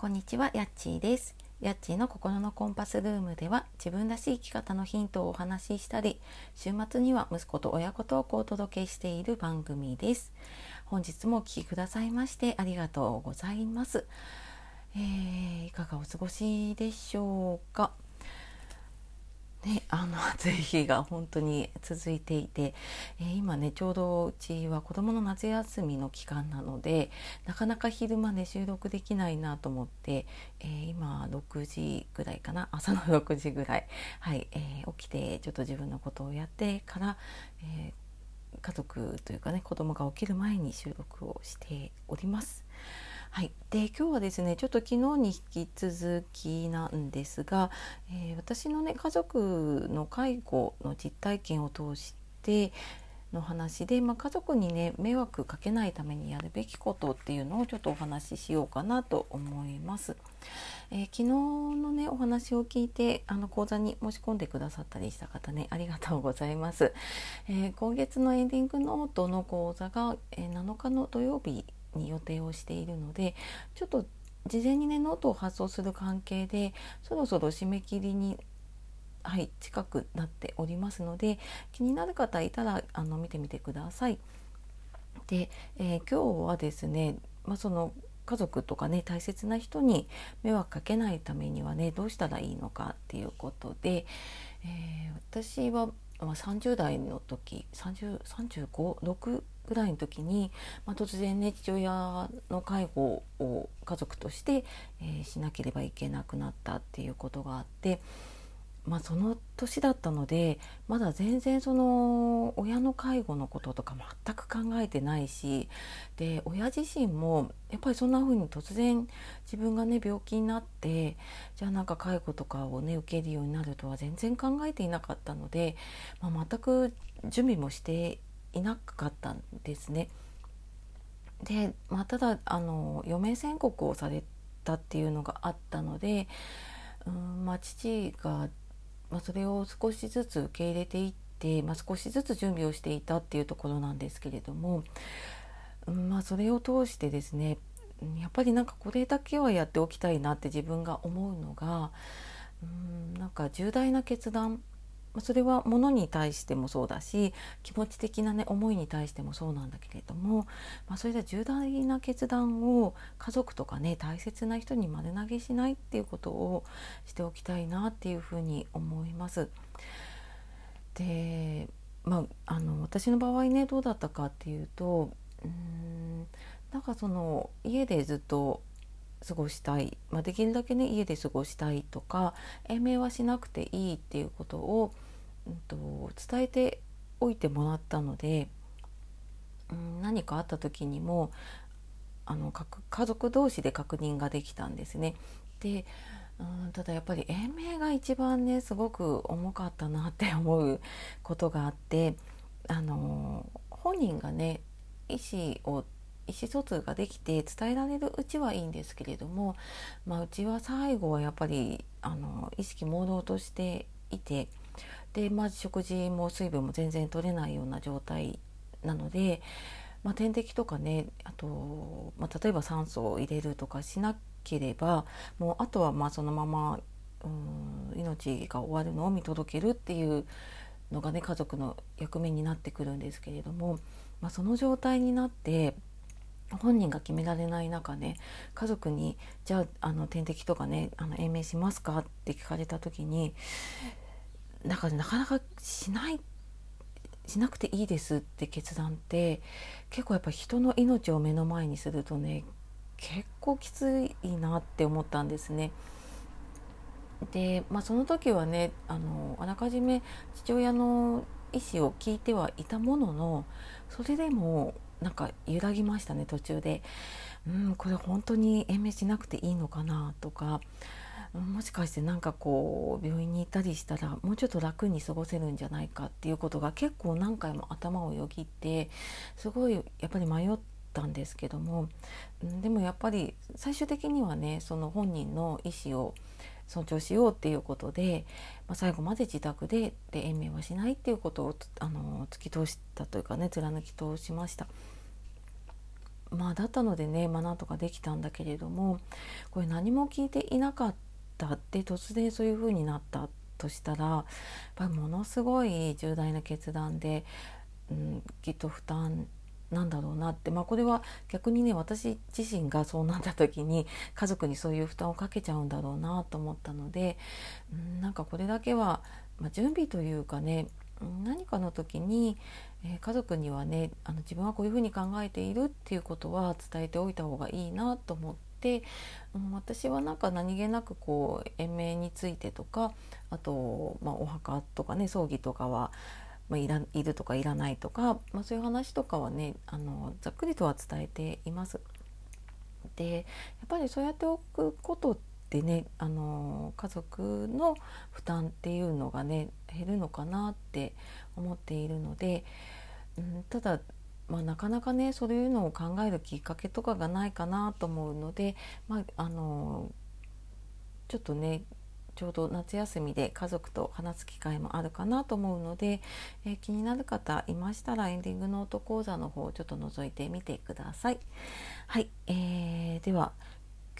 こんにちは、やっちーです。やっちーの心のコンパスルームでは自分らしい生き方のヒントをお話ししたり、週末には息子と親子トークをお届けしている番組です。本日もお聴きくださいましてありがとうございます。えー、いかがお過ごしでしょうか？ね、あの 暑い日が本当に続いていて、えー、今ねちょうどうちは子どもの夏休みの期間なのでなかなか昼間ね収録できないなと思って、えー、今6時ぐらいかな朝の6時ぐらい、はいえー、起きてちょっと自分のことをやってから、え家族というかね子供が起きる前に収録をしております。はい、で今日はですねちょっと昨日に引き続きなんですが、えー、私のね家族の介護の実体験を通しての話で、まあ、家族にね迷惑かけないためにやるべきことっていうのをちょっとお話ししようかなと思います。えー、昨日のねお話を聞いてあの講座に申し込んでくださったりした方ねありがとうございます。えー、今月のエンディングノートの講座が、えー、7日の土曜日に予定をしているのでちょっと事前にねノートを発送する関係でそろそろ締め切りにはい近くなっておりますので気になる方いたらあの見てみてください。で、えー、今日はですね、まあ、その家族とかね大切な人に迷惑かけないためにはねどうしたらいいのかっていうことで、えー、私は、ま、30代の時3035 6ぐらいの時に、まあ、突然ね父親の介護を家族として、えー、しなければいけなくなったっていうことがあって。まあ、その年だったのでまだ全然その親の介護のこととか全く考えてないしで親自身もやっぱりそんな風に突然自分がね病気になってじゃあなんか介護とかをね受けるようになるとは全然考えていなかったので、まあ、全く準備もしていなかったんですね。で、まあ、ただあの余命宣告をされたっていうのがあったので、うんまあ、父がまあ、それを少しずつ受け入れていって、まあ、少しずつ準備をしていたっていうところなんですけれども、うんまあ、それを通してですねやっぱりなんかこれだけはやっておきたいなって自分が思うのがうんなんか重大な決断それは物に対してもそうだし気持ち的な、ね、思いに対してもそうなんだけれども、まあ、それで重大な決断を家族とかね大切な人に丸投げしないっていうことをしておきたいなっていうふうに思います。でまあ、あの私の場合ねどうだったかっていうとうんなんかその家でずっと過ごしたい、まあ、できるだけね家で過ごしたいとか延命はしなくていいっていうことを、うんと、伝えておいてもらったので、うん、何かあった時にもあの家族同士で確認ができたんですね。でうんただやっぱり延命が一番ねすごく重かったなって思うことがあってあの本人がね意思を意思疎通ができて伝えられるうちはいいんですけれども、まあ、うちは最後はやっぱりあの意識朦朧としていてで、まあ、食事も水分も全然取れないような状態なので、まあ、点滴とかねあと、まあ、例えば酸素を入れるとかしなければもうあとはまあそのままうん命が終わるのを見届けるっていうのがね家族の役目になってくるんですけれども、まあ、その状態になって本人が決められない中ね家族に「じゃああの点滴とかねあの延命しますか?」って聞かれた時になんかなかなかしないしなくていいですって決断って結構やっぱ人の命を目の前にするとね結構きついなって思ったんですね。で、まあ、その時はねあのあらかじめ父親の意思を聞いてはいたもののそれでもなんか揺らぎましたね途中で、うん、これ本当に延命しなくていいのかなとか。もしかしてなんかこう病院に行ったりしたらもうちょっと楽に過ごせるんじゃないかっていうことが結構何回も頭をよぎってすごいやっぱり迷ったんですけども。でもやっぱり最終的にはねその本人の意思を尊重しようっていうことで、まあ、最後まで自宅でで延命はしないっていうことをあの突き通したというかね貫き通しました。まあ、だったのでね、まあ、なんとかできたんだけれどもこれ何も聞いていなかったって突然そういう風になったとしたらやっぱりものすごい重大な決断で、うん、きっと負担なんだろうなって、まあ、これは逆にね私自身がそうなった時に家族にそういう負担をかけちゃうんだろうなと思ったので、うん、なんかこれだけは、まあ、準備というかね何かの時に、えー、家族にはねあの自分はこういうふうに考えているっていうことは伝えておいた方がいいなと思って、うん、私はなんか何気なくこう延命についてとかあと、まあ、お墓とかね葬儀とかは、まあ、いらいるとかいらないとか、まあ、そういう話とかはねあのざっくりとは伝えています。でやっぱりそうやっておくことってねあの家族の負担っていうのがね減るのかなって思っているので、うん、ただ、まあ、なかなかねそういうのを考えるきっかけとかがないかなと思うので、まあ、あのちょっとねちょうど夏休みで家族と話す機会もあるかなと思うので、えー、気になる方いましたらエンディングノート講座の方をちょっと覗いてみてください。はい、えー、では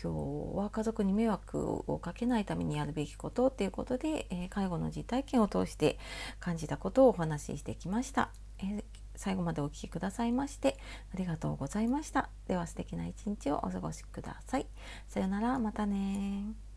今日は家族に迷惑をかけないためにやるべきことっていうことで、えー、介護の実体験を通して感じたことをお話ししてきました。えー、最後までお聴きくださいましてありがとうございました。では素敵な一日をお過ごしください。さよなら、またね